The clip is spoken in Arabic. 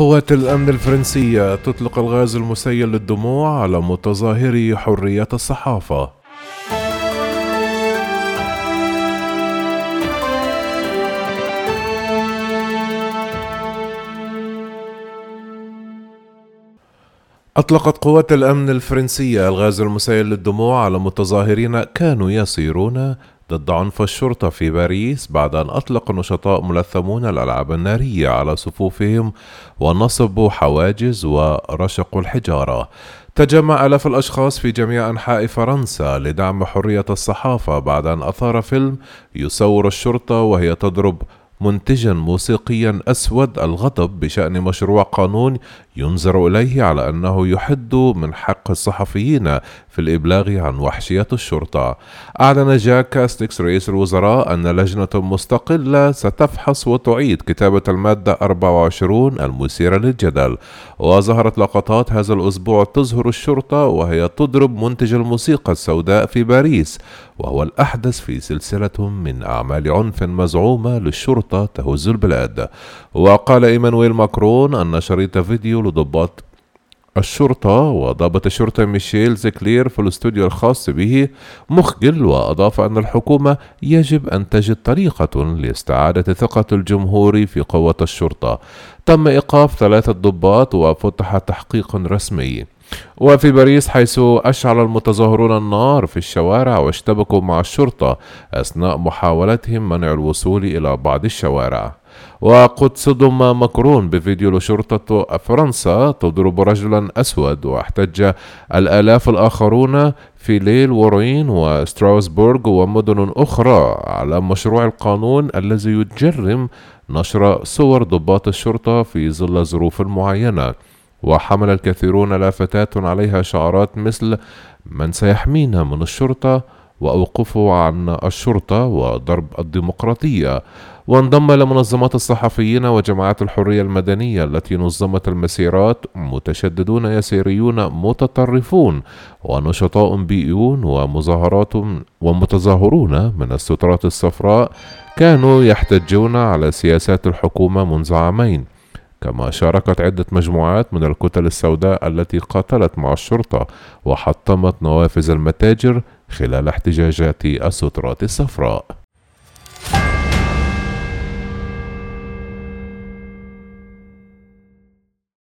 قوات الأمن الفرنسية تطلق الغاز المسيل للدموع على متظاهري حرية الصحافة. أطلقت قوات الأمن الفرنسية الغاز المسيل للدموع على متظاهرين كانوا يسيرون ضد عنف الشرطة في باريس بعد أن أطلق نشطاء ملثمون الألعاب النارية على صفوفهم ونصبوا حواجز ورشقوا الحجارة. تجمع آلاف الأشخاص في جميع أنحاء فرنسا لدعم حرية الصحافة بعد أن أثار فيلم يصور الشرطة وهي تضرب منتجا موسيقيا أسود الغضب بشأن مشروع قانون ينظر إليه على أنه يحد من حق الصحفيين في الإبلاغ عن وحشية الشرطة. أعلن جاك كاستكس رئيس الوزراء أن لجنة مستقلة ستفحص وتعيد كتابة المادة 24 المثيرة للجدل. وظهرت لقطات هذا الأسبوع تظهر الشرطة وهي تضرب منتج الموسيقى السوداء في باريس وهو الأحدث في سلسلة من أعمال عنف مزعومة للشرطة الشرطة تهز البلاد. وقال إيمانويل ماكرون أن شريط فيديو لضباط الشرطة وضابط الشرطة ميشيل زكلير في الاستوديو الخاص به مخجل وأضاف أن الحكومة يجب أن تجد طريقة لاستعادة ثقة الجمهور في قوة الشرطة. تم إيقاف ثلاثة ضباط وفتح تحقيق رسمي. وفي باريس حيث أشعل المتظاهرون النار في الشوارع واشتبكوا مع الشرطة أثناء محاولتهم منع الوصول إلى بعض الشوارع. وقد صدم مكرون بفيديو لشرطة فرنسا تضرب رجلا أسود واحتج الآلاف الآخرون في ليل وورين وستراسبورغ ومدن أخرى على مشروع القانون الذي يجرم نشر صور ضباط الشرطة في ظل ظروف معينة وحمل الكثيرون لافتات عليها شعارات مثل من سيحمينا من الشرطة وأوقفوا عن الشرطة وضرب الديمقراطية وانضم لمنظمات الصحفيين وجماعات الحرية المدنية التي نظمت المسيرات متشددون يسيريون متطرفون ونشطاء بيئون ومظاهرات ومتظاهرون من السترات الصفراء كانوا يحتجون على سياسات الحكومة منذ عامين. كما شاركت عدة مجموعات من الكتل السوداء التي قاتلت مع الشرطة وحطمت نوافذ المتاجر خلال احتجاجات السترات الصفراء.